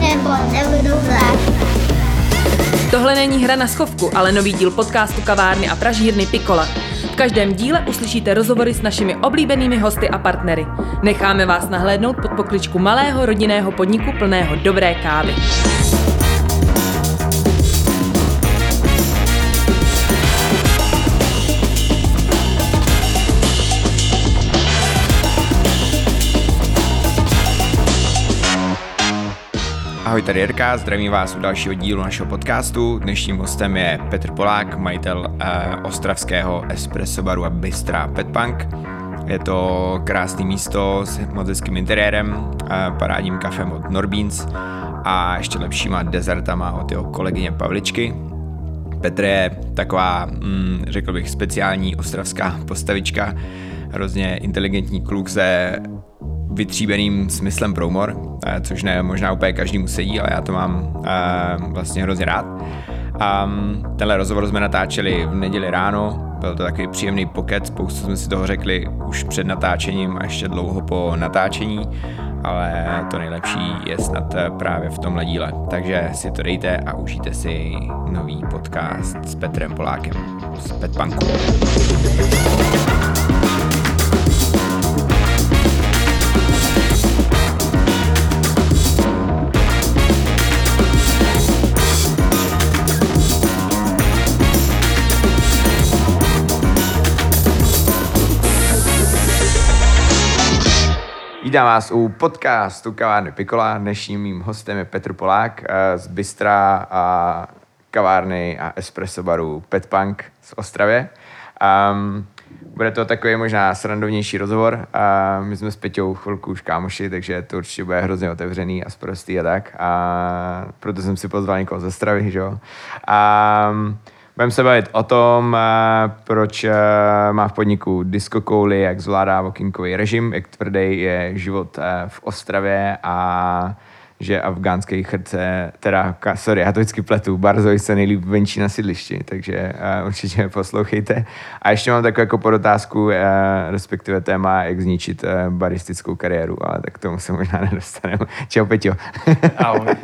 nebo nebudu. Tohle není hra na schovku, ale nový díl podcastu kavárny a pražírny Pikola. V každém díle uslyšíte rozhovory s našimi oblíbenými hosty a partnery. Necháme vás nahlédnout pod pokličku malého rodinného podniku plného dobré kávy. Ahoj, tady Jirka, zdravím vás u dalšího dílu našeho podcastu. Dnešním hostem je Petr Polák, majitel eh, ostravského espresso baru a bystra Petpunk. Je to krásné místo s hezkým interiérem, eh, parádním kafem od Norbeans a ještě lepšíma dezertama od jeho kolegyně Pavličky. Petr je taková, mm, řekl bych, speciální ostravská postavička, hrozně inteligentní kluk se vytříbeným smyslem pro humor, eh, což ne možná úplně každý sedí, ale já to mám eh, vlastně hrozně rád. A tenhle rozhovor jsme natáčeli v neděli ráno, byl to takový příjemný pokec, spoustu jsme si toho řekli už před natáčením a ještě dlouho po natáčení, ale to nejlepší je snad eh, právě v tomhle díle. Takže si to dejte a užijte si nový podcast s Petrem Polákem z Petpunku. Vítám vás u podcastu Kavárny Pikola. Dnešním mým hostem je Petr Polák eh, z Bystra a kavárny a espresso baru Petpunk z Ostravě. Um, bude to takový možná srandovnější rozhovor. Uh, my jsme s Peťou chvilku už kámoši, takže to určitě bude hrozně otevřený a sprostý a tak. A proto jsem si pozval někoho ze Stravy, že jo. Um, Budeme se bavit o tom, eh, proč eh, má v podniku disco kouli, jak zvládá vokinkový režim, jak tvrdý je život eh, v Ostravě a že afgánský chrce, teda, sorry, já to vždycky pletu, Barzoj se nejlíp venčí na sídlišti, takže uh, určitě poslouchejte. A ještě mám takovou jako podotázku, uh, respektive téma, jak zničit uh, baristickou kariéru, ale tak tomu se možná nedostaneme. Čau, Peťo. Ahoj. uh,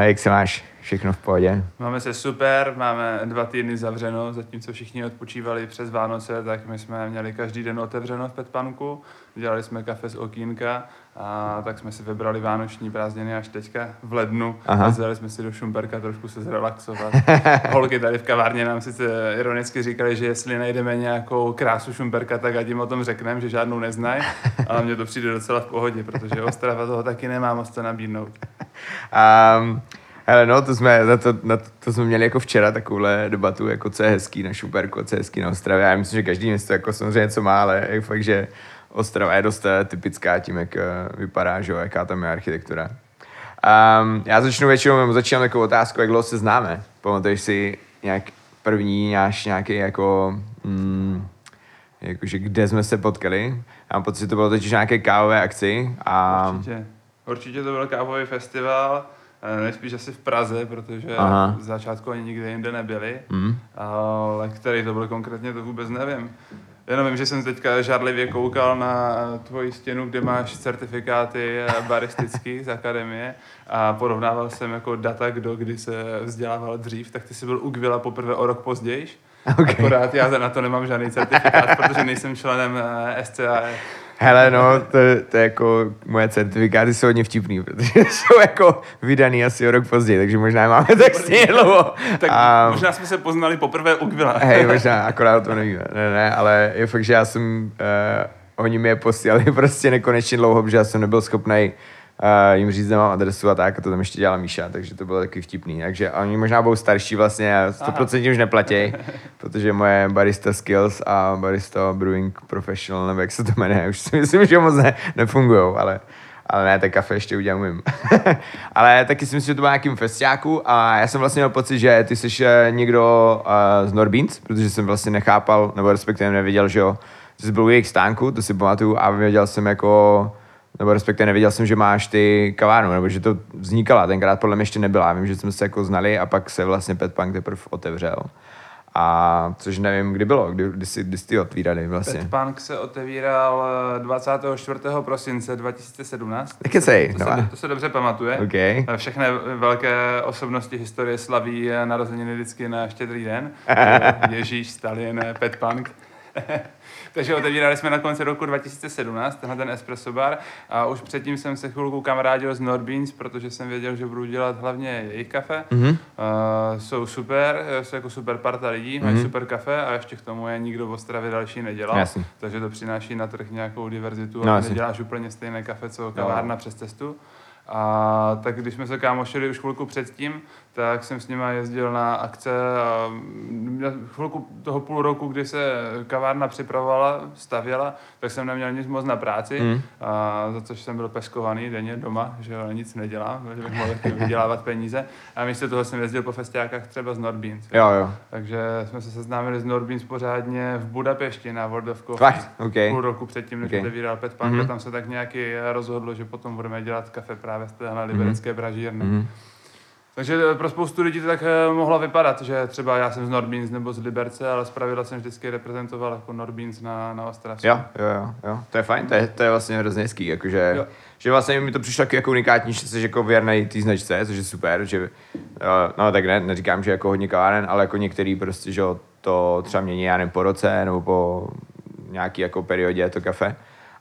jak se máš? Všechno v pohodě? Máme se super, máme dva týdny zavřeno, zatímco všichni odpočívali přes Vánoce, tak my jsme měli každý den otevřeno v Petpanku, dělali jsme kafe z okýnka a tak jsme si vybrali vánoční prázdniny až teďka v lednu Aha. a zjeli jsme si do Šumperka trošku se zrelaxovat. Holky tady v kavárně nám sice ironicky říkali, že jestli najdeme nějakou krásu Šumperka, tak ať jim o tom řekneme, že žádnou neznají, ale mně to přijde docela v pohodě, protože Ostrava toho taky nemá moc to nabídnout. Um... Ale no, to jsme, na to, na to, to, jsme měli jako včera takovouhle debatu, jako co je hezký na Šumperku a co je hezký na Ostravě. Já myslím, že každý město jako samozřejmě něco má, ale je fakt, že Ostrava je dost eh, typická tím, jak eh, vypadá, že jaká tam je architektura. Um, já začnu většinou, začínám takovou otázku, jak dlouho se známe. Pamatuješ si nějak první náš nějaký jako, mm, jakože kde jsme se potkali. Já mám pocit, že to bylo totiž nějaké kávové akci. A... Určitě. Určitě to byl kávový festival nejspíš asi v Praze, protože Aha. v začátku ani nikde jinde nebyli, mm. ale který to byl konkrétně, to vůbec nevím. Jenom vím, že jsem teďka žádlivě koukal na tvoji stěnu, kde máš certifikáty baristický z akademie a porovnával jsem jako data, kdo kdy se vzdělával dřív, tak ty jsi byl u Gvila poprvé o rok později. Okay. Akorát já na to nemám žádný certifikát, protože nejsem členem eh, SCA. Hele, no, to, to je jako, moje certifikáty jsou hodně vtipný, protože jsou jako vydaný asi o rok později, takže možná máme tak stejně dlouho. tak a, možná jsme se poznali poprvé u Gvila. hej, možná, akorát to nevíme. Ne, ne, ale je fakt, že já jsem, uh, oni mi je posílali prostě nekonečně dlouho, protože já jsem nebyl schopný uh, jim říct, nemám adresu a tak, a to tam ještě dělala Míša, takže to bylo taky vtipný. Takže oni možná budou starší vlastně a 100% už neplatí, protože moje barista skills a barista brewing professional, nebo jak se to jmenuje, už si myslím, že moc ne, nefungují, ale ale ne, tak kafe ještě udělám umím. ale taky si myslím, že to bylo nějakým festiáku a já jsem vlastně měl pocit, že ty jsi eh, někdo uh, z Norbeans, protože jsem vlastně nechápal, nebo respektive nevěděl, že jo, jsi byl u jejich stánku, to si pamatuju a věděl jsem jako, nebo respektive nevěděl jsem, že máš ty kavárnu, nebo že to vznikala, tenkrát podle mě ještě nebyla. Já vím, že jsme se jako znali a pak se vlastně Pet Punk teprve otevřel. A což nevím, kdy bylo, kdy, kdy, jsi, kdy jsi ty otvírali vlastně. Pet Punk se otevíral eh, 24. prosince 2017. Nekecej, To, no. se, to se dobře pamatuje. OK. Všechny velké osobnosti historie slaví narozeniny vždycky na štědrý den. Ježíš, Stalin, Pet Punk. Takže otevírali jsme na konci roku 2017 tenhle ten espresso bar a už předtím jsem se chvilku kamarádil s Norbeans, protože jsem věděl, že budu dělat hlavně jejich kafe. Mhm. Mm-hmm. Uh, jsou super, jsou jako super parta lidí, mají Mhm. super kafe a ještě k tomu je nikdo v Ostravě další nedělal. Jasně. Takže to přináší na trh nějakou diverzitu No, a neděláš úplně stejné kafe, co kavárna přes cestu. A tak když jsme se kámošili už chvilku předtím, tak jsem s nima jezdil na akce a chvilku toho půl roku, kdy se kavárna připravovala, stavěla, tak jsem neměl nic moc na práci, Mm. a za což jsem byl peskovaný denně doma, že jo, nic nedělám, že bych mohl vydělávat peníze. A místo toho jsem jezdil po festiákách třeba z Norbeans. Jo, jo. Takže jsme se seznámili s Norbeans pořádně v Budapešti na World of Coffee. Fakt? OK. Půl roku předtím, než Ok. otevíral Pet Punk, Mhm. a tam se tak nějaký rozhodlo, že potom budeme dělat kafe právě z téhle liberecké bražírny. Mhm. Takže eh, pro spoustu lidí to tak eh, mohlo vypadat, že třeba já jsem z Norbeans nebo z Liberce, ale zpravidla jsem vždycky reprezentoval jako Norbeans na, na Ostravsku. Jo, jo, jo, jo. To je fajn, to je, to je vlastně hrozně hezký, jakože, Jo. že vlastně mi to přišlo jako unikátní, že jsi jako věrnej té značce, což je super, že, eh, no tak ne, neříkám, že jako hodně kaváren, ale jako některý prostě, že to třeba mění, já nevím, po roce nebo po nějaký jako periodě to kafe.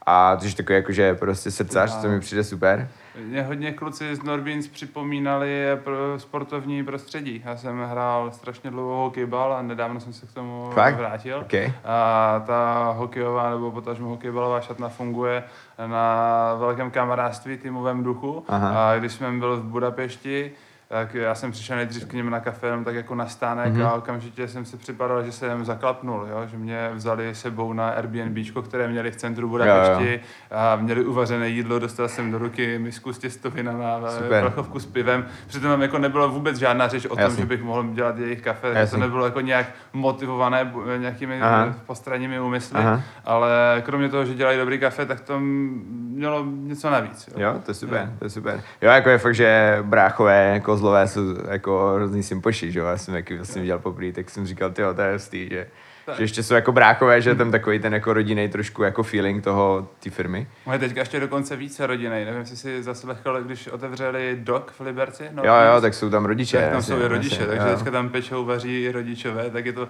A což je takový jako, že prostě srdcař, to mi přijde super. Mě hodně kluci z Norbeans připomínali pro sportovní prostředí. Já jsem hrál strašně dlouho hokejbal a nedávno jsem se k tomu Fakt? vrátil. OK. A ta hokejová nebo potažmo hokejbalová šatna funguje na velkém kamarádství, týmovém duchu. Aha. A když jsme byl v Budapešti, tak já jsem přišel nejdřív k ním na kafe, jenom tak jako na stánek Mhm. mm-hmm. a okamžitě jsem si připadal, že jsem zaklapnul, jo? že mě vzali sebou na Airbnb, které měli v centru Budapešti a měli uvařené jídlo, dostal jsem do ruky misku s těstovinama, Super. prachovku s pivem, přitom tam jako nebylo vůbec žádná řeč o tom, Jasně. že bych mohl dělat jejich kafe, že Jasně. to nebylo jako nějak motivované bu- nějakými Aha. Aha. postranními úmysly, Aha. Ale kromě toho, že dělají dobrý kafe, tak to mělo něco navíc. Jo, to je super, to je super. Jo, jako je fakt, že bráchové, kozlové jsou jako hrozný sympoši, že jo, já jsem taky vlastně viděl poprvé, tak jsem říkal, tyjo, to je hustý, že, Tak. že ještě jsou jako bráchové, že je tam takový ten jako rodinný trošku jako feeling toho, té firmy. Moje teďka ještě dokonce více rodiny. Nevím, jestli si zaslechl, když otevřeli dok v Liberci. No, Jo, jo, tak jsou tam rodiče. tak tam jasně, jsou i rodiče, jasně, takže jo. teďka tam pečou, vaří rodičové, tak je to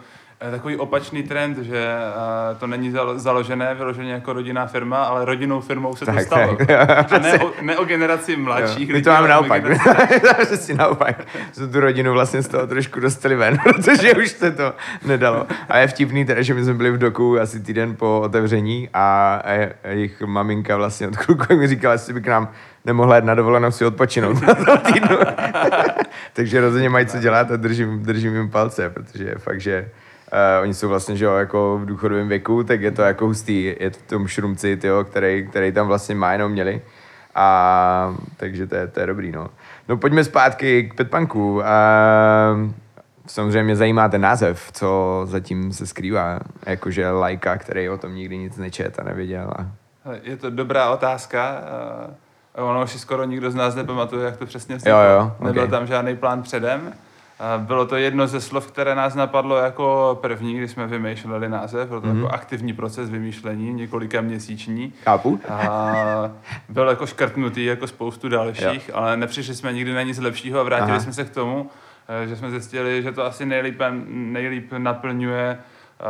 takový opačný trend, že eh, to není zalo- založené vyloženě jako rodinná firma, ale rodinnou firmou se to Tak, stalo. tak. A ne o, ne o generaci Jo. mladších My lidí, to o naopak. generaci- si naopak. Jsme tu rodinu vlastně z toho trošku dostali ven, protože už se to nedalo. A je vtipný teda, že my jsme byli v doku asi týden po otevření a, a jejich maminka vlastně od kluku mi říkala, jestli by k nám nemohla jít na dovolenou si odpočinout na týdnu. Takže rozhodně mají co dělat a držím, držím jim palce, protože je fakt, že Uh, oni jsou vlastně, že jo, jako v důchodovém věku, tak je to jako hustý, je to v tom šrumci, tyjo, který, který tam vlastně má jenom měli. A takže to je, to je dobrý, no. No pojďme zpátky k Petpanku. Uh, samozřejmě mě zajímá ten název, co zatím se skrývá. Jakože lajka, který o tom nikdy nic nečet a nevěděl. A... Je to dobrá otázka. eh, Ono už si skoro nikdo z nás nepamatuje, jak to přesně Jo, jo, Nebyl ok. tam žádný plán předem. Bylo to jedno ze slov, které nás napadlo jako první, když jsme vymýšleli název. Byl to Mhm. mm-hmm. jako aktivní proces vymýšlení, několika měsíční. Chápu? A byl jako škrtnutý jako spoustu dalších, jo. ale nepřišli jsme nikdy na nic lepšího a vrátili Aha. Jsme se k tomu, eh, že jsme zjistili, že to asi nejlíp, nejlíp naplňuje eh,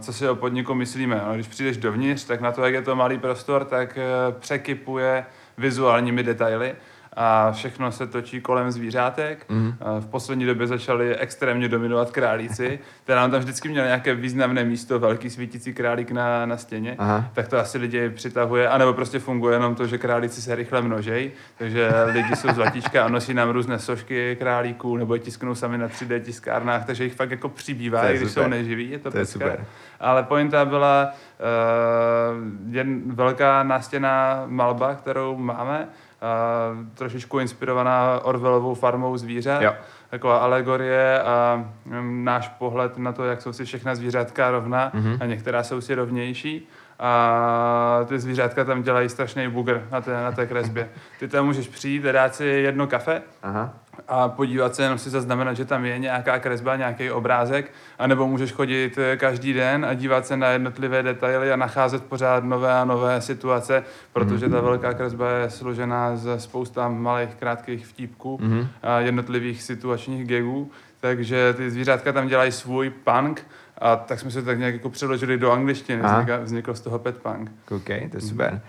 co si o podniku myslíme. No, když přijdeš dovnitř, tak na to, jak je to malý prostor, tak eh, překypuje vizuálními detaily a všechno se točí kolem zvířátek. Mm. V poslední době začali extrémně dominovat králíci, která nám tam vždycky měl nějaké významné místo, velký svítící králík na, na stěně, Aha. tak to asi lidi přitahuje, anebo prostě funguje jenom to, že králíci se rychle množejí, takže lidi jsou zlatíčka a nosí nám různé sošky králíků, nebo je tisknou sami na 3D tiskárnách, takže jich fakt jako přibývá, i když super. jsou neživí, je to, To je super. Ale pointa byla uh, jen velká nástěná malba, kterou máme, uh, trošičku inspirovaná Orwellovou farmou zvířat. Jo. taková alegorie a mm, náš pohled na to, jak jsou si všechna zvířátka rovná mm-hmm. a některá jsou si rovnější a ty zvířátka tam dělají strašný bugr na té, na té kresbě. Ty tam můžeš přijít a dát si jedno kafe Aha. a podívat se, jenom si zaznamenat, že tam je nějaká kresba, nějaký obrázek, anebo můžeš chodit eh, každý den a dívat se na jednotlivé detaily a nacházet pořád nové a nové situace, protože ta velká kresba je složená ze spousta malých, krátkých vtípků mm-hmm. a jednotlivých situačních gagů, takže ty zvířátka tam dělají svůj punk a tak jsme se tak nějak jako přeložili do angličtiny, vzniklo, vzniklo z toho pet punk. OK, to je super.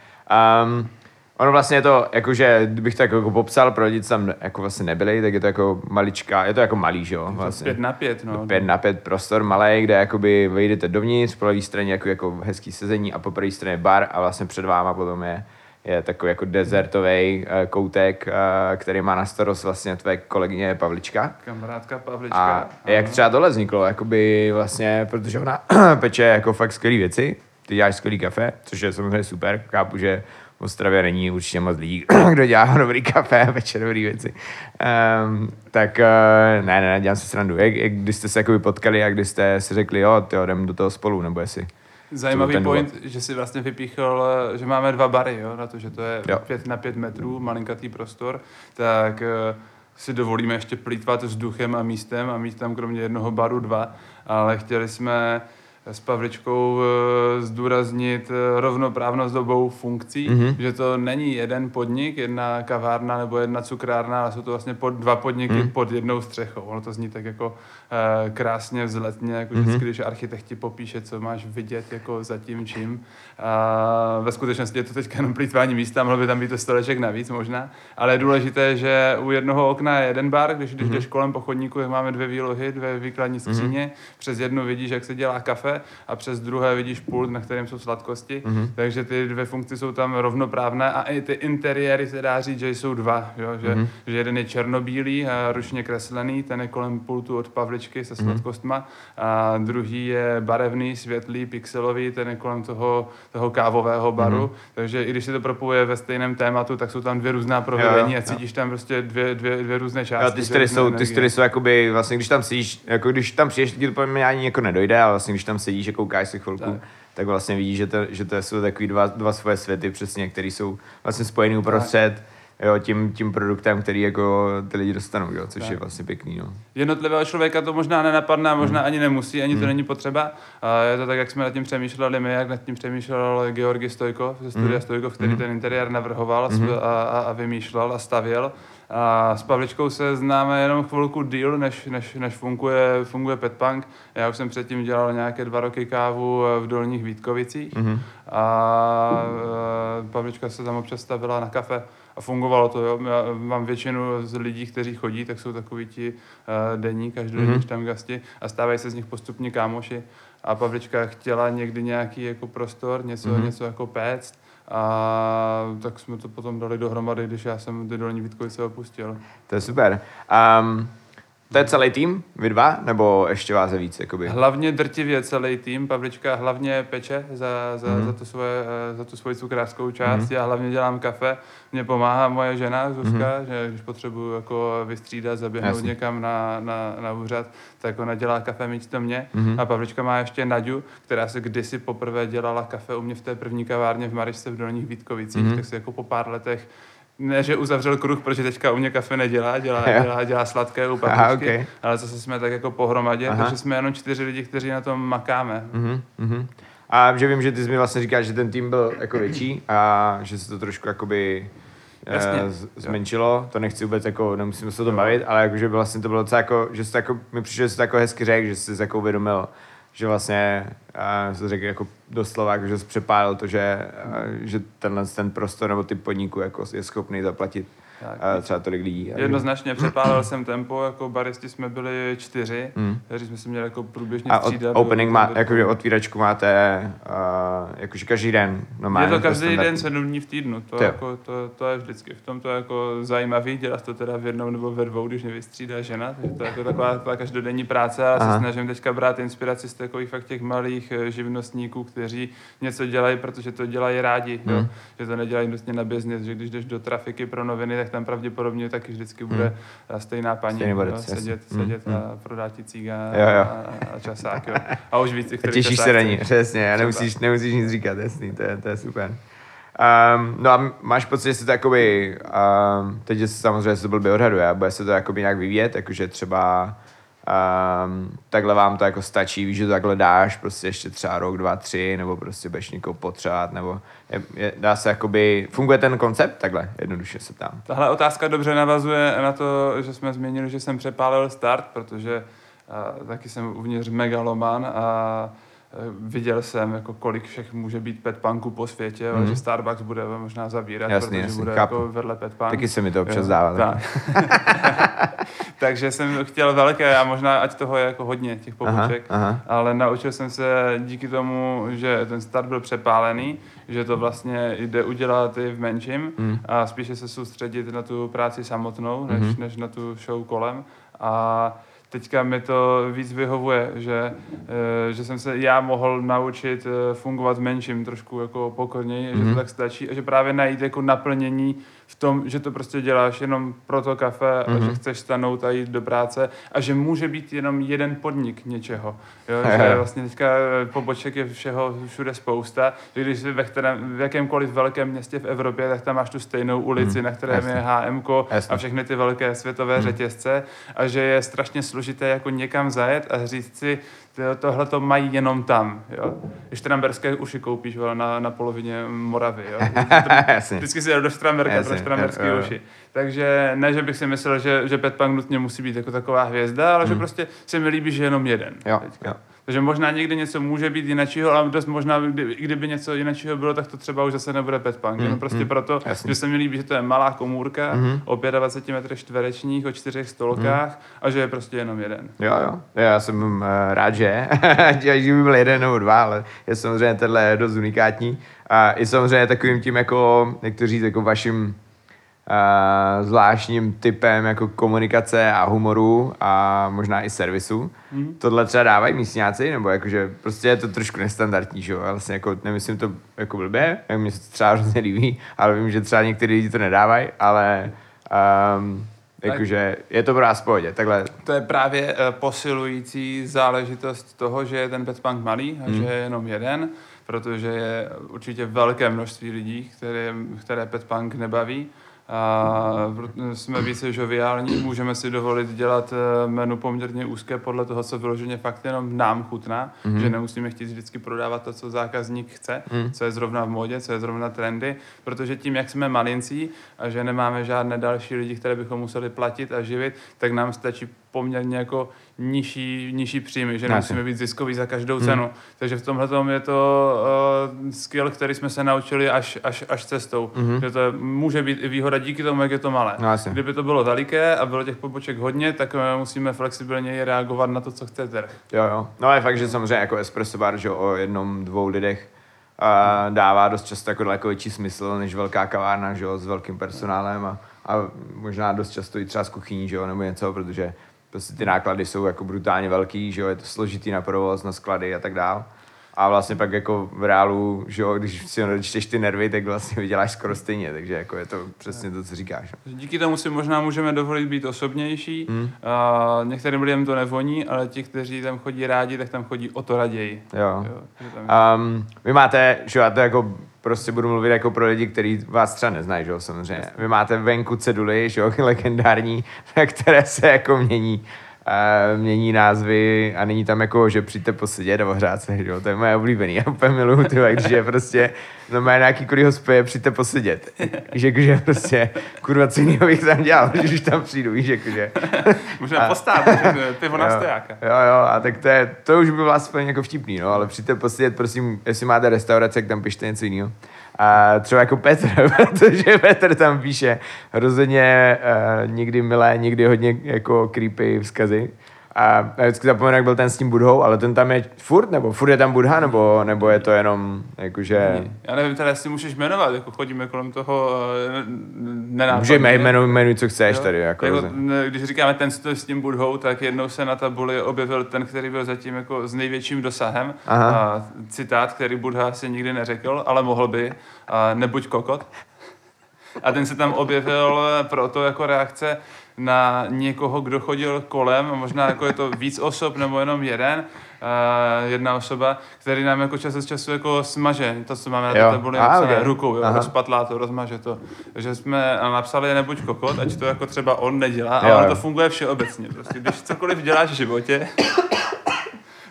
Um, ono vlastně je to, jakože, kdybych to jako popsal pro lidi, co tam jako vlastně nebyli, tak je to jako maličká, je to jako malý, že jo? Vlastně. Pět na pět, no. Pět na pět prostor malý, kde jakoby vejdete dovnitř, po levé straně jako, jako hezký sezení a po pravé straně bar a vlastně před váma potom je je takový jako desertový uh, koutek, uh, který má na starost vlastně tvé kolegyně Pavlička. Kamarádka Pavlička. A ano. jak třeba tohle vzniklo, jakoby vlastně, protože ona peče jako fakt skvělé věci, ty děláš skvělý kafe, což je samozřejmě super, chápu, že v Ostravě není určitě moc lidí, kdo dělá dobrý kafe a peče dobrý věci. Um, tak uh, ne, ne, ne, dělám si srandu. Jak, jak, když jste se jakoby potkali a když jste si řekli, jo, ty jdem do toho spolu, nebo jestli... Zajímavý point, důvod. že si vlastně vypíchl, že máme dva bary, jo, na to, že to je jo. 5 na 5 metrů, malinkatý prostor, tak eh, si dovolíme ještě plítvat vzduchem a místem a mít tam kromě jednoho baru dva, ale chtěli jsme s Pavličkou eh, zdůraznit eh, rovnoprávnost obou funkcí, mm-hmm. že to není jeden podnik, jedna kavárna nebo jedna cukrárna, ale jsou to vlastně pod, dva podniky mm-hmm. pod jednou střechou. Ono to zní tak jako uh, krásně vzletně, jako mm-hmm. vždycky, když architekt ti popíše, co máš vidět jako za tím čím. A ve skutečnosti je to teď jenom plýtvání místa, mohlo by tam být to stoleček navíc možná, ale je důležité, že u jednoho okna je jeden bar, když, když mm-hmm. jdeš kolem po chodníku, máme dvě výlohy, dvě výkladní skříně, mm-hmm. přes jednu vidíš, jak se dělá kafe, a přes druhé vidíš pult, na kterém jsou sladkosti. Mm-hmm. Takže ty dvě funkce jsou tam rovnoprávné a i ty interiéry se dá říct, že jsou dva. Jo? Že, mm-hmm. že jeden je černobílý a ručně kreslený, ten je kolem pultu od Pavličky se mhm. sladkostma mm-hmm. a druhý je barevný, světlý, pixelový, ten je kolem toho, toho kávového baru. Mm-hmm. Takže i když se to propuje ve stejném tématu, tak jsou tam dvě různá provedení a cítíš jo. tam prostě dvě, dvě, dvě různé části. Jo, ty styly jsou, ty styly jsou jakoby, vlastně když tam sedíš, jako když tam přijdeš, ti to ani jako nedojde, ale vlastně když tam sedíš jako koukáš si chvilku, tak, tak vlastně vidíš, že to, že to jsou takový dva, dva svoje světy přesně, které jsou vlastně spojený uprostřed. Tak jo, tím, tím produktem, který jako ty lidi dostanou, jo, což tak. je vlastně pěkný. No. Jednotlivého člověka to možná nenapadne, možná hmm. ani nemusí, ani hmm. to není potřeba. A je to tak, jak jsme nad tím přemýšleli my, jak nad tím přemýšlel Georgi Stojkov ze studia hmm. Stojkov, který hmm. ten interiér navrhoval hmm. a, a, a vymýšlel a stavěl. A s Pavličkou se známe jenom chvilku díl, než, než, než funguje, funguje Petpunk. Já už jsem předtím dělal nějaké dva roky kávu v Dolních Vítkovicích mm-hmm. a e, Pavlička se tam občas stavila na kafe a fungovalo to. Jo. Já mám většinu z lidí, kteří chodí, tak jsou takový ti uh, denní, každodenní mm-hmm. tam gasti a stávají se z nich postupně kámoši. A Pavlička chtěla někdy nějaký jako prostor, něco, mm-hmm. něco jako péct a tak jsme to potom dali dohromady, když já jsem ty dolní Vítkovice opustil. To je super. Um, to je celý tým, vy dva, nebo ještě vás je víc? Jakoby? Hlavně drtivě celý tým, Pavlička hlavně peče za, za, mm-hmm. za, tu, svoje, za tu svoji cukrářskou část, mm-hmm. já hlavně dělám kafe, mě pomáhá moje žena Zuzka, mm-hmm. že když potřebuji jako vystřídat, zaběhnout Jasně. někam na, na, na úřad, tak ona dělá kafe místo mě. Mm-hmm. A Pavlička má ještě Naďu, která se kdysi poprvé dělala kafe u mě v té první kavárně v Marišce v Dolních Vítkovicích, mm-hmm. tak se jako po pár letech ne, že uzavřel kruh, protože teďka u mě kafe nedělá, dělá, dělá, dělá sladké u papičky, okay. ale zase jsme tak jako pohromadě, Aha. takže jsme jenom čtyři lidi, kteří na tom makáme. Uh-huh, A že vím, že ty jsi mi vlastně říkáš, že ten tým byl jako větší a že se to trošku jakoby Jasně. Eh, zmenšilo, jo. to nechci vůbec jako, nemusíme se to bavit, ale jakože vlastně to bylo docela jako, že jsi to jako, mi přišlo, že jsi to jako hezky řekl, že jsi jako uvědomil, že vlastně uh, se řekl jako doslova, jako, že přepálil to, že, uh, že tenhle ten prostor nebo ty podniku jako je schopný zaplatit tak, a třeba tolik lidí. Jednoznačně přepálil jsem tempo, jako baristi jsme byli čtyři, hmm. kteří jsme si měli jako průběžně a střídat. A opening má, jakože otvíračku máte uh, jakože každý den? No, je to každý den sedm dní v týdnu, to, jako, to, to, je vždycky v tom to jako zajímavý, dělat to teda v jednom nebo ve dvou, když nevystřídá žena, takže to je jako taková, taková každodenní práce a se snažím teďka brát inspiraci z takových fakt těch malých eh, živnostníků, kteří něco dělají, protože to dělají rádi, hmm. jo? že to nedělají nutně na business, že když jdeš do trafiky pro noviny, tak tam pravděpodobně taky vždycky bude hmm. stejná paní jo, sedět, jasně. sedět Hmm, a prodat ti cíga Jo, jo. A, a časák. Jo. A už víc, který těšíš se na ní, přesně, a nemusíš, nemusíš nic říkat, jasný, to je, to je super. Um, no a máš pocit, že se to jakoby, um, teď je samozřejmě se to blbě odhaduje, a bude se to jakoby nějak vyvíjet, jakože třeba um, takhle vám to jako stačí, víš, že to takhle dáš prostě ještě třeba rok, dva, tři, nebo prostě budeš někoho potřebovat, nebo je, je, dá se jakoby, funguje ten koncept takhle, jednoduše se tam. Tahle otázka dobře navazuje na to, že jsme změnili, že jsem přepálil start, protože a, taky jsem uvnitř megaloman a e, viděl jsem, jako kolik všech může být petpunků po světě, mm. že Starbucks bude možná zavírat, Jasný, protože jasný, bude chápu. jako vedle petpunk. Taky se mi to občas dává. Tak. Takže jsem chtěl velké a možná ať toho je jako hodně těch poboček, Aha, aha. ale naučil jsem se díky tomu, že ten start byl přepálený, že to vlastně jde udělat i v menším Mm. a spíše se soustředit na tu práci samotnou, než, Mhm. než na tu show kolem. A teďka mi to víc vyhovuje, že, eh, že jsem se já mohl naučit eh, fungovat menším trošku jako pokorněji, že Mhm. to tak stačí a že právě najít jako naplnění v tom, že to prostě děláš jenom pro to kafe a Mhm. že chceš stanout a jít do práce a že může být jenom jeden podnik něčeho. Jo? Jo, že jo. vlastně teďka eh, poboček je všeho všude spousta, že když jsi ve kterém, v jakémkoliv velkém městě v Evropě, tak tam máš tu stejnou ulici, na kterém Jasně. je Jasně. a všechny ty velké světové řetězce a že je strašně složité jako někam zajet a říct si, tohle to mají jenom tam. Jo? Když Štramberské uši koupíš vole, na, na polovině Moravy. Jo? Vždycky si jdu do Štramberka Jo, jo. uši. Takže ne, že bych si myslel, že, že Petpunk nutně musí být jako taková hvězda, ale že prostě se mi líbí, že je jenom jeden. Hmm. Jo, teďka. jo. Takže možná někdy něco může být jinačího, ale dost možná, kdy, kdyby něco jinačího bylo, tak to třeba už zase nebude Petpunk. Jenom prostě proto, jasně. že se mi líbí, že to je malá komůrka o 25 metrech čtverečních, o čtyřech stolkách a že je prostě jenom jeden. Jo, jo. Já jsem uh, rád, že. Ať by byl jeden nebo dva, ale je samozřejmě tenhle dost unikátní. A i samozřejmě takovým tím, jako, jak to říct, jako vaším uh, zvláštním typem jako komunikace a humoru a možná i servisu. Mm. Tohle třeba dávají místňáci, nebo jakože prostě je to trošku nestandardní, že jo? Já Vlastně jako nemyslím to jako blbě, jak mi se to třeba hrozně líbí, ale vím, že třeba některý lidi to nedávají, ale um, jakože je to pro vás v pohodě. Takhle To je právě eh, posilující záležitost toho, že je ten petpunk malý a že je jenom jeden, protože je určitě velké množství lidí, které, které petpunk nebaví. A jsme více žoviální, můžeme si dovolit dělat eh, menu poměrně úzké podle toho, co vyloženě fakt jenom nám chutná, mm-hmm. že nemusíme chtít vždycky prodávat to, co zákazník chce, mm. co je zrovna v modě, co je zrovna trendy, protože tím, jak jsme malincí a že nemáme žádné další lidi, které bychom museli platit a živit, tak nám stačí poměrně jako nižší, nižší příjmy, že nemusíme být ziskový za každou cenu. Takže v tomhle je to uh, skill, který jsme se naučili až, až, až cestou. Že to je, může být i výhoda díky tomu, jak je to malé. No, jasně. Kdyby to bylo veliké a bylo těch poboček hodně, tak eh, musíme flexibilně reagovat na to, co chce trh. Jo, jo. No je fakt, že samozřejmě jako espresso bar, že o jednom, dvou lidech a dává dost často jako daleko větší smysl než velká kavárna, že jo, s velkým personálem a, a možná dost často i třeba z kuchyní, že jo, nebo něco, protože prostě ty náklady jsou jako brutálně velký, že jo, je to složitý na provoz, na sklady a tak dál. A vlastně pak jako v reálu, že jo, když si odečteš ty nervy, tak vlastně vyděláš skoro stejně, takže jako je to přesně to, co říkáš. Díky tomu si možná můžeme dovolit být osobnější. Hmm. A některým lidem to nevoní, ale ti, kteří tam chodí rádi, tak tam chodí o to raději. Jo. Jo, tam Um, vy máte, že já to jako prostě budu mluvit jako pro lidi, kteří vás třeba neznají, že jo, samozřejmě. Vy máte venku ceduly, že jo, legendární, na které se jako mění uh, mění názvy a není tam jako, že přijďte posedět nebo hrát se, že jo, to je moje oblíbený, já úplně miluju ty, když je prostě, no má nějaký kurý hospodě, přijďte posedět. Víš, jakože prostě, kurva, co jiného bych tam dělal, když tam přijdu, víš, jakože. Můžeme postát, že pivo na Jo, stojáka. Jo, jo, a tak to, je, to už by bylo aspoň jako vtipný, no, ale přijďte posedět, prosím, jestli máte restaurace, tak tam pište něco jiného. A třeba jako Petr, protože Petr tam píše rozhodně uh, někdy milé, někdy hodně jako creepy vzkazy. A já vždycky zapomenu, jak byl ten s tím Budhou, ale ten tam je furt, nebo furt je tam Budha, nebo, nebo je to jenom jakože... Já nevím, teda jestli můžeš jmenovat, jako chodíme kolem toho uh, nenápadně. Můžeme jmenuj, jmenuj, co chceš Jo? tady. Jako, jako, když říkáme ten s s tím budhou, tak jednou se na tabuli objevil ten, který byl zatím jako s největším dosahem. Aha. A citát, který Budha si nikdy neřekl, ale mohl by. A nebuď kokot. A ten se tam objevil proto jako reakce na někoho, kdo chodil kolem, možná jako je to víc osob nebo jenom jeden, uh, jedna osoba, který nám jako čas od času jako smaže, to, co máme na té tabuli napsané okay. rukou, jo, rozpatlá to, rozmaže to. Takže jsme napsali nebuď kokot, ať to jako třeba on nedělá, jo, ale jo. to funguje všeobecně. Prostě, když cokoliv děláš v životě,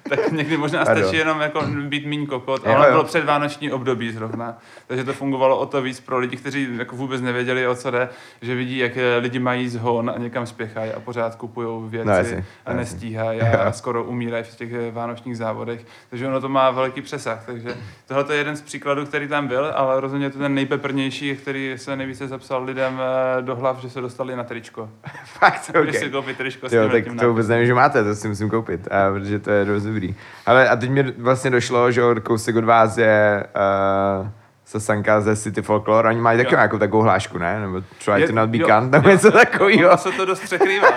tak někdy možná stačí jenom jako být míň kokot, ale bylo před vánoční období zrovna, takže to fungovalo o to víc pro lidi, kteří jako vůbec nevěděli, o co jde, že vidí, jak lidi mají zhon a někam spěchají a pořád kupují věci no, a nestíhají a skoro umírají v těch vánočních závodech, takže ono to má velký přesah, takže tohle je jeden z příkladů, který tam byl, ale rozhodně to ten nejpeprnější, který se nejvíce zapsal lidem eh, do hlav, že se dostali na tričko. Fakt, okay. si koupit tričko jo, tak to vůbec nevím, že máte, to si musím koupit, a, protože to je dobrý. Ale a teď mi vlastně došlo, že od kousek od vás je uh, Sasanka ze City Folklore, oni mají taky nějakou takovou hlášku, ne? Nebo try to not be cunt, nebo něco takového. se to dost překrývá.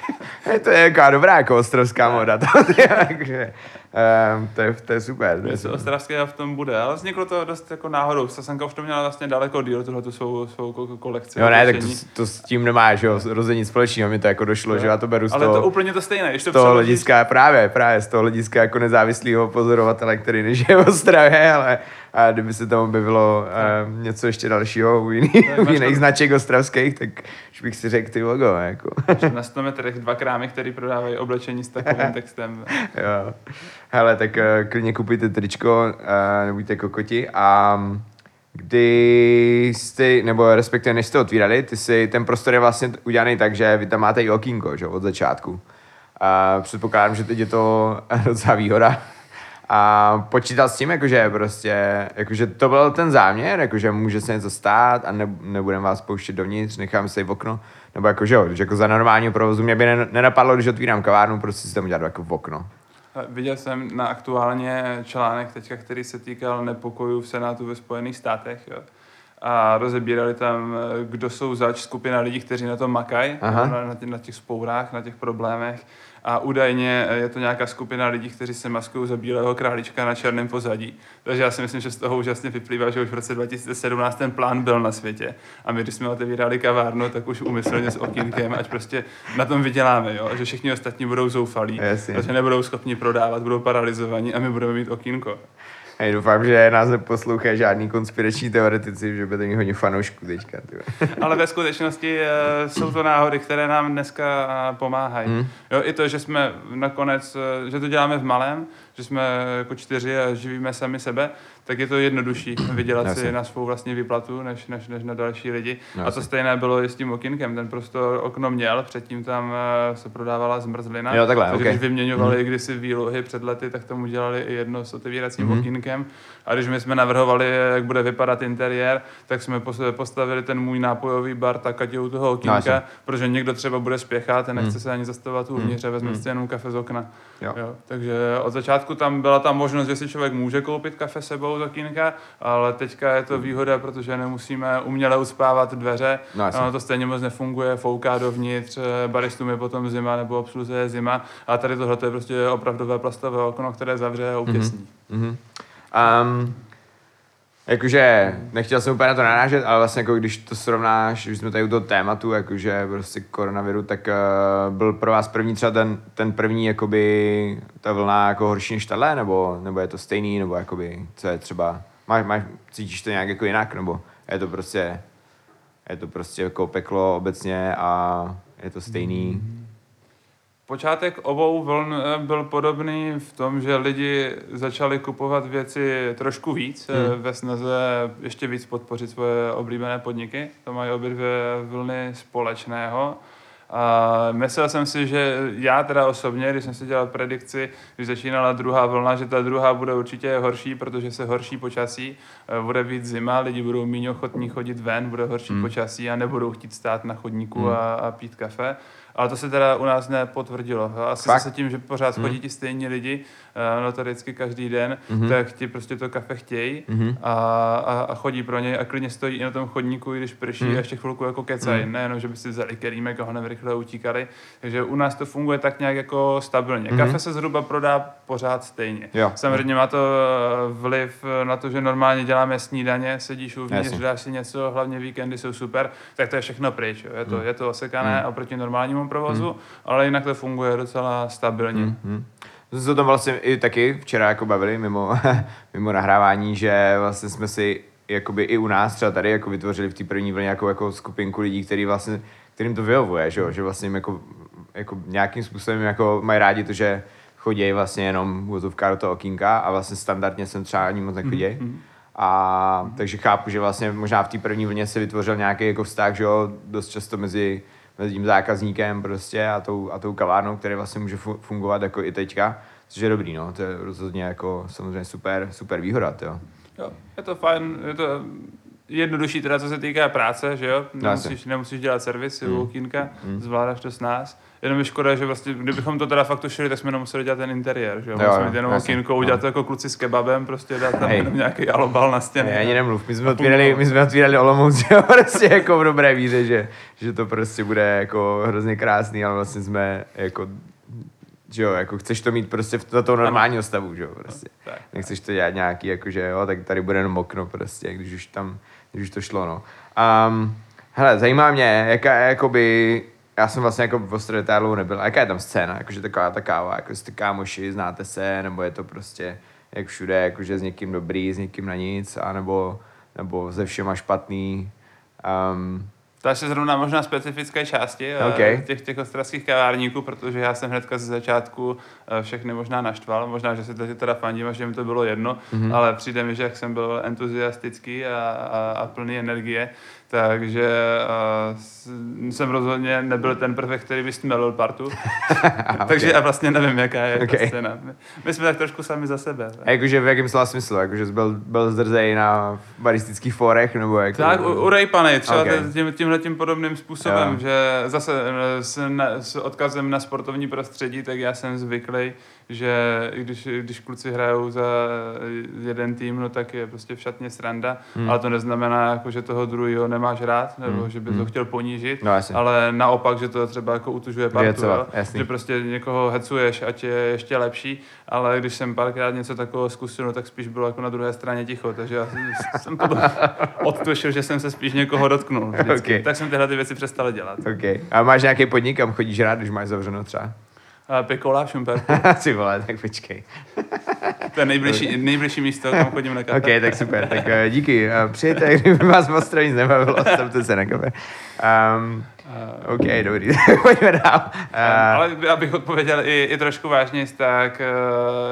je to je jako dobrá jako ostrovská moda. To, takže, um, to, je, to je super. To je super. ostravské v tom bude, ale vzniklo to dost jako náhodou. Sasanka už to měla vlastně daleko díl, tuhle tu svou, svou kolekci. Jo, ne, tak to, to, s tím nemá, že jo, rozhodně společného, mi to jako došlo, jo. že já to beru z ale toho, to úplně to stejné, když to toho hlediska, právě, právě z toho hlediska jako nezávislého pozorovatele, který nežije v Ostravě, ale a kdyby se tam objevilo uh, něco ještě dalšího u, jiný, u jiných značek ostravských, tak už bych si řekl ty logo. Jako. Na 100 metrech dva krámy, které prodávají oblečení s takovým textem. jo. Hele, tak uh, klidně kupujte tričko, uh, nebuďte kokoti a kdy jste, nebo respektive než jste otvírali, ty si, ten prostor je vlastně udělaný tak, že vy tam máte i okýnko, že, od začátku. A předpokládám, že teď je to docela výhoda, a počítal s tím, jakože prostě, jakože to byl ten záměr, jakože může se něco stát a ne, nebudeme vás pouštět dovnitř, necháme se v okno, nebo jakože jo, jako za normálního provozu mě by nenapadlo, když otvírám kavárnu, prostě si tam udělat jako v okno. Viděl jsem na aktuálně článek teďka, který se týkal nepokojů v Senátu ve Spojených státech. Jo. A rozebírali tam, kdo jsou zač skupina lidí, kteří na tom makají, na, na těch spourách, na těch problémech a údajně je to nějaká skupina lidí, kteří se maskují za bílého králička na černém pozadí. Takže já si myslím, že z toho úžasně vyplývá, že už v roce 2017 ten plán byl na světě. A my, když jsme otevírali kavárnu, tak už umyslně s okýnkem, ať prostě na tom vyděláme, jo? že všichni ostatní budou zoufalí, že nebudou schopni prodávat, budou paralizovaní a my budeme mít okýnko. Hej, doufám, že nás neposlouchají žádný konspirační teoretici, že budete mít hodně fanoušků teďka. Ale ve skutečnosti uh, jsou to náhody, které nám dneska uh, pomáhají. Hmm. Jo, I to, že jsme nakonec, uh, že to děláme v malém, že jsme jako čtyři a živíme sami sebe, tak je to jednodušší vydělat si na svou vlastní výplatu, než, než, než na další lidi. Jasně. A to stejné bylo i s tím okinkem. Ten prostor okno měl, předtím tam uh, se prodávala zmrzlina. Jo, takhle, takže okay. když vyměňovali hmm. kdysi výlohy před lety, tak tomu dělali i jedno s otevíracím hmm. okinkem. A když my jsme navrhovali, jak bude vypadat interiér, tak jsme postavili ten můj nápojový bar tak, ať je u toho okinka, no, protože někdo třeba bude spěchat a nechce hmm. se ani zastavovat uvnitř hmm. a vezme hmm. si jenom kafe z okna. Jo. Jo. Takže od začátku tam byla ta možnost, že si člověk může koupit kafe sebou z okýnka, ale teďka je to výhoda, protože nemusíme uměle uspávat dveře. No, ono to stejně moc nefunguje, fouká dovnitř, baristům je potom zima nebo obsluze je zima. A tady tohle je prostě opravdové plastové okno, které zavře a utěsní. Mm-hmm. Um, Jakože, nechtěl jsem úplně na to narážet, ale vlastně jako když to srovnáš, když jsme tady u toho tématu, jakože prostě koronaviru, tak uh, byl pro vás první třeba ten, ten první, jakoby, ta vlna jako horší než tahle, nebo, nebo je to stejný, nebo jakoby, co je třeba, máš, máš, cítíš to nějak jako jinak, nebo je to prostě, je to prostě jako peklo obecně a je to stejný? Mm. Počátek obou vln eh, byl podobný v tom, že lidi začali kupovat věci trošku víc eh, hmm. ve snaze ještě víc podpořit svoje oblíbené podniky. To mají obě dvě vlny společného. A myslel jsem si, že já teda osobně, když jsem si dělal predikci, když začínala druhá vlna, že ta druhá bude určitě horší, protože se horší počasí, eh, bude víc zima, lidi budou méně ochotní chodit ven, bude horší hmm. počasí a nebudou chtít stát na chodníku hmm. a, a pít kafe. Ale to se teda u nás nepotvrdilo. Asi Fakt? se tím, že pořád chodí ti stejní lidi, uh, notoricky každý den, Mhm. tak ti prostě to kafe chtějí a, a, a, chodí pro něj a klidně stojí i na tom chodníku, i když prší Mhm. a ještě chvilku jako kecají. Nejenom, že by si vzali kerýmek a honem rychle utíkali. Takže u nás to funguje tak nějak jako stabilně. Kafe se zhruba prodá pořád stejně. Jo. Samozřejmě má to eh, vliv na to, že normálně děláme snídaně, sedíš uvnitř, Jasně. dáš si něco, hlavně víkendy jsou super, tak to je všechno pryč. Jo. Je, to, je to osekané oproti normálnímu provozu, ale jinak to funguje docela stabilně. Hmm. Jsme se o tom vlastně i taky včera jako bavili mimo, mimo nahrávání, že vlastně jsme si jakoby i u nás třeba tady jako vytvořili v té první vlně jako, jako skupinku lidí, který vlastně, kterým to vyhovuje, že, jo? že vlastně jako, jako nějakým způsobem jako mají rádi to, že chodí vlastně jenom vozovka do toho okýnka a vlastně standardně sem třeba ani moc nechodí. Mhm, A takže chápu, že vlastně možná v té první vlně se vytvořil nějaký jako vztah, že jo, dost často mezi, mezi tím zákazníkem prostě a tou, a tou kavárnou, který vlastně může fu- fungovat jako i teďka, což je dobrý, no, to je rozhodně jako samozřejmě super, super výhoda, jo. Jo, je to fajn, je to jednodušší teda, co se týká práce, že jo? Jasně. Nemusíš, nemusíš dělat servis, mm. okýnka, mm. zvládáš to s nás. Jenom je škoda, že vlastně, kdybychom to teda fakt tušili, tak jsme nemuseli dělat ten interiér, že jo? Jo, Museli mít jenom okýnko, no. udělat to jako kluci s kebabem, prostě dát tam Hej. jenom nějaký alobal na stěně. Ne, ani nemluv, my jsme otvírali, my jsme otvírali Olomouc, jo, prostě jako v dobré víře, že, že to prostě bude jako hrozně krásný, ale vlastně jsme jako že jo, jako chceš to mít prostě v- za toho normálního stavu, že jo, prostě. tak, Nechceš to dělat nějaký, jako že jo, tak tady bude jenom okno prostě, když už tam, když už to šlo, no. Um, hele, zajímá mě, jaká je, jakoby, já jsem vlastně jako v Ostrově Tárlou nebyl, jaká je tam scéna, jakože taková ta káva, jako jste kámoši, znáte se, nebo je to prostě jak všude, jakože s někým dobrý, s někým na nic, anebo, nebo ze všema špatný. Um, To je zrovna možná specifické části eh, OK. těch, těch ostravských kavárníků, protože já jsem hnedka ze začátku eh, všechny možná naštval, možná, že si to teda fandím a že mi to bylo jedno, mm-hmm. ale přijde mi, že jak jsem byl entuziastický a, a, a plný energie, takže uh, jsem rozhodně nebyl ten prvek, který by stmelil partu. takže já vlastně nevím, jaká je OK. ta scéna. My, my jsme tak trošku sami za sebe. a jakože v jakém slova smyslu, jakože jsi byl, byl zdrzej na baristických forech, nebo jak? Tak, u- urejpanej, třeba Ok. okay. tím, tímhle tím podobným způsobem, Jo. že zase eh, s, na, s odkazem na sportovní prostředí, tak já jsem zvyklý, že když, když kluci hrajou za jeden tým, no tak je prostě v šatně sranda, hmm. ale to neznamená, jako, že toho druhého nemáš rád, nebo Hmm. že by to chtěl ponížit, No, jasně. ale naopak, že to třeba jako utužuje partu, jo? že prostě někoho hecuješ, ať je ještě lepší, ale když jsem párkrát něco takového zkusil, no, tak spíš bylo jako na druhé straně ticho, takže já jsem to odtušil, že jsem se spíš někoho dotknul. vždycky. Ok. Tak jsem tyhle ty věci přestal dělat. OK. A máš nějaký podnik, kam chodíš rád, když máš zavřeno třeba? A Pikola, Šumper, Ty vole, tak počkej. to je nejbližší, nejbližší místo, kam chodím na kafe. OK, tak super, tak uh, díky. Uh, přijďte, kdyby vás v Ostrově nic nebavilo, stavte se na kafe. Um, OK, dobrý, pojďme dál. Uh, Ale abych odpověděl i, i trošku vážně, tak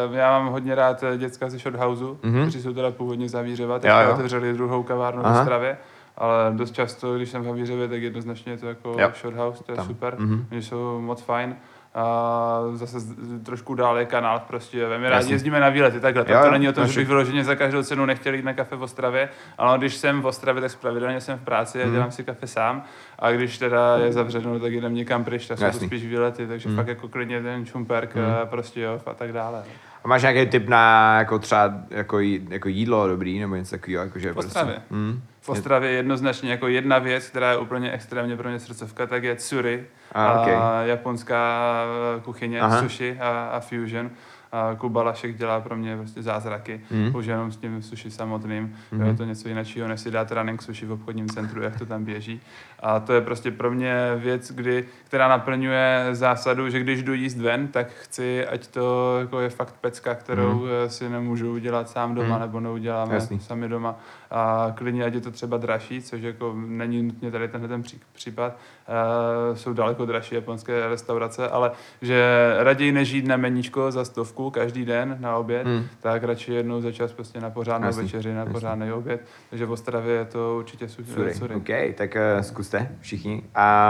uh, já mám hodně rád eh, děcka ze Shothouse, Mhm. mm-hmm. kteří jsou teda původně z Havířeva, Jo, jo. otevřeli druhou kavárnu v Aha. Ostravě. Ale dost často, když jsem v Havířově, tak jednoznačně je to jako Jo. Shothouse, to je Tam. super, Mhm. mm-hmm. oni jsou moc fajn. A zase z- trošku dál je kanál v Prostějově. My rádi jezdíme na výlety, takhle. Jo, to jo, není o tom, že bych vyloženě za každou cenu nechtěl jít na kafe v Ostravě, ale když jsem v Ostravě, tak pravidelně jsem v práci Mhm. a dělám si kafe sám. A když teda je zavřeno, tak jdem někam pryč, tak jsou to spíš výlety, takže Mhm. fakt jako klidně ten Čumperk, Mhm. mm. Prostějov a tak dále. a máš nějaký tip na jako třeba jako, jí, jako jídlo dobrý, nebo něco takového? Jako, že V Ostravě. Prostě, mm, V Ostravě jednoznačně jako jedna věc, která je úplně extrémně pro mě srdcovka, tak je tsuri, A, a okay. japonská eh, kuchyně, Aha. sushi a, a fusion. A Kuba Lašek dělá pro mě prostě zázraky, mm. už jenom s tím sushi samotným. Mm. Je to něco jiného, než si dát running sushi v obchodním centru, jak to tam běží. A to je prostě pro mě věc, kdy, která naplňuje zásadu, že když jdu jíst ven, tak chci, ať to jako je fakt pecka, kterou mm. si nemůžu udělat sám doma, mm. nebo neuděláme Jasný. sami doma. A klidně, ať je to třeba dražší, což jako není nutně tady tenhle ten pří, případ, uh, jsou daleko dražší japonské restaurace, ale že raději než jít na meníčko za stovku každý den na oběd, Hmm. tak radši jednou za čas prostě na pořádnou Jasný, večeři, na jasný. pořádný oběd. Takže v Ostravě je to určitě su- Sury. sury. OK, tak uh, zkuste všichni.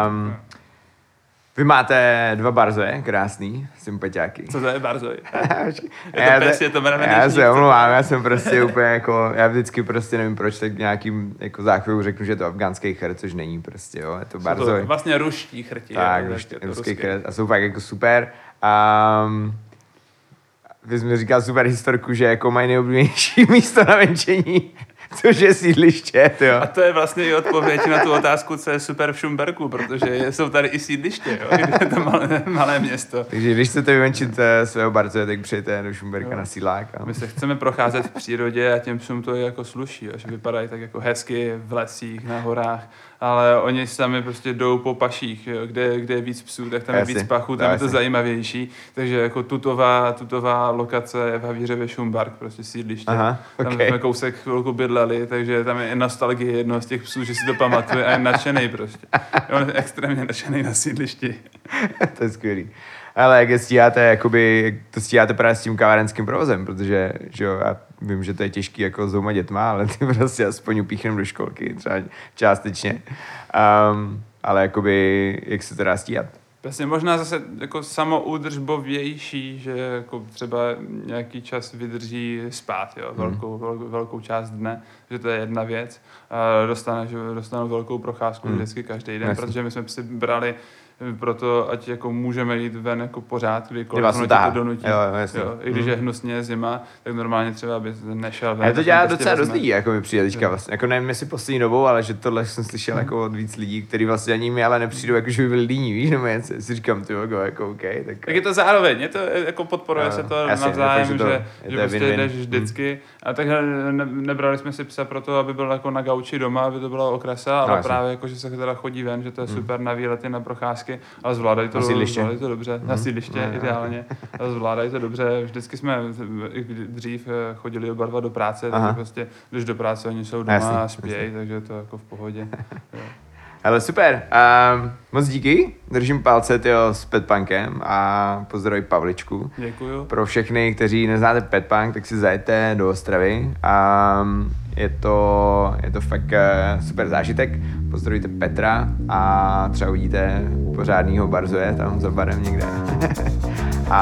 Um, Vy máte dva barzoje, krásný, sympatiáky. Co to je barzoj? je to pes, je to Já se omlouvám, já jsem prostě úplně jako, já vždycky prostě nevím proč, tak nějakým jako záchvěvu řeknu, že je to afgánský chr, což není prostě, jo, je to barzoj. To vlastně ruští chrti. Tak, ruští, ruský chr a jsou fakt jako super. Um, vy jsi mi říkal super historku, že jako mají nejoblíbenější místo na venčení Což je sídliště, jo. A to je vlastně i odpověď na tu otázku, co je super v Šumberku, protože jsou tady i sídliště, jo, je to malé, malé město. Takže když chcete vyvenčit eh, svého barce, tak přijďte do Šumberka jo. na sílák. A... My se chceme procházet v přírodě a těm psům to jako sluší, že vypadají tak jako hezky v lesích, na horách ale oni sami prostě jdou po paších, jo. Kde, kde je víc psů, tak tam je víc pachu, tam je to zajímavější. Takže jako tutová, tutová lokace je v Havířově Šumbark, prostě sídliště. Aha, okay. Tam jsme kousek chvilku bydleli, takže tam je i nostalgie jednoho z těch psů, že si to pamatuje a je nadšený prostě. On je extrémně nadšený na sídlišti. to je skvělý. Ale jak je stíháte, jakoby, to stíháte právě s tím kavárenským provozem, protože že jo, já vím, že to je těžký jako s dvouma dětma, ale ty prostě aspoň upíchnem do školky, třeba částečně. Um, ale jakoby, jak se to dá stíhat? Přesně, možná zase jako samoudržbovější, že jako třeba nějaký čas vydrží spát, jo, hmm. velkou, velkou, velkou část dne, že to je jedna věc. A dostane, že dostanou velkou procházku hmm. vždycky každý den, Jasně. protože my jsme si brali proto ať jako můžeme jít ven jako pořád, kdykoliv ono to donutí. Jo, jo, jo, I když mm. je hnusně zima, tak normálně třeba by nešel ven. A to dělá docela dost lidí, jako mi přijde teďka vlastně. Jako nevím, jestli poslední dobou, ale že tohle jsem slyšel mm. jako od víc lidí, kteří vlastně ani mi ale nepřijdou, jako že by byli líní, víš, nebo něco. Si říkám, ty jako, jako OK. Tak... tak je to zároveň, je to jako podporuje no, se to jasně, navzájem, že, to, že, že prostě jdeš vždycky. Mm. A tak ne, nebrali jsme si psa proto, aby byl jako na gauči doma, aby to bylo okrasa, ale no, právě jako, že se teda chodí ven, že to je super na výlety, na procházky, ale zvládají to, zvládají to dobře, mm. na sídliště mm. ideálně, ale zvládají to dobře. Vždycky jsme dřív eh, chodili oba dva do práce, takže prostě, když do práce oni jsou doma a spějí, takže to jako v pohodě. Ale super. Um, moc díky. Držím palce tyjo, s Petpunkem a pozdravuji Pavličku. Děkuju. Pro všechny, kteří neznáte Petpunk, tak si zajďte do Ostravy. Um, je to, je to fakt uh, super zážitek. Pozdravujte Petra a třeba uvidíte pořádného barzoje tam za barem někde. a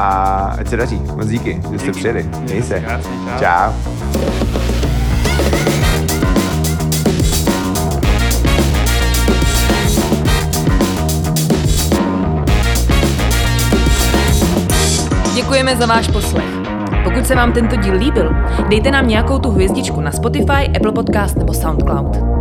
ať se daří. Moc díky, že jste přijeli. Měj se. čau. čau. Děkujeme za váš poslech. Pokud se vám tento díl líbil, dejte nám nějakou tu hvězdičku na Spotify, Apple Podcast nebo SoundCloud.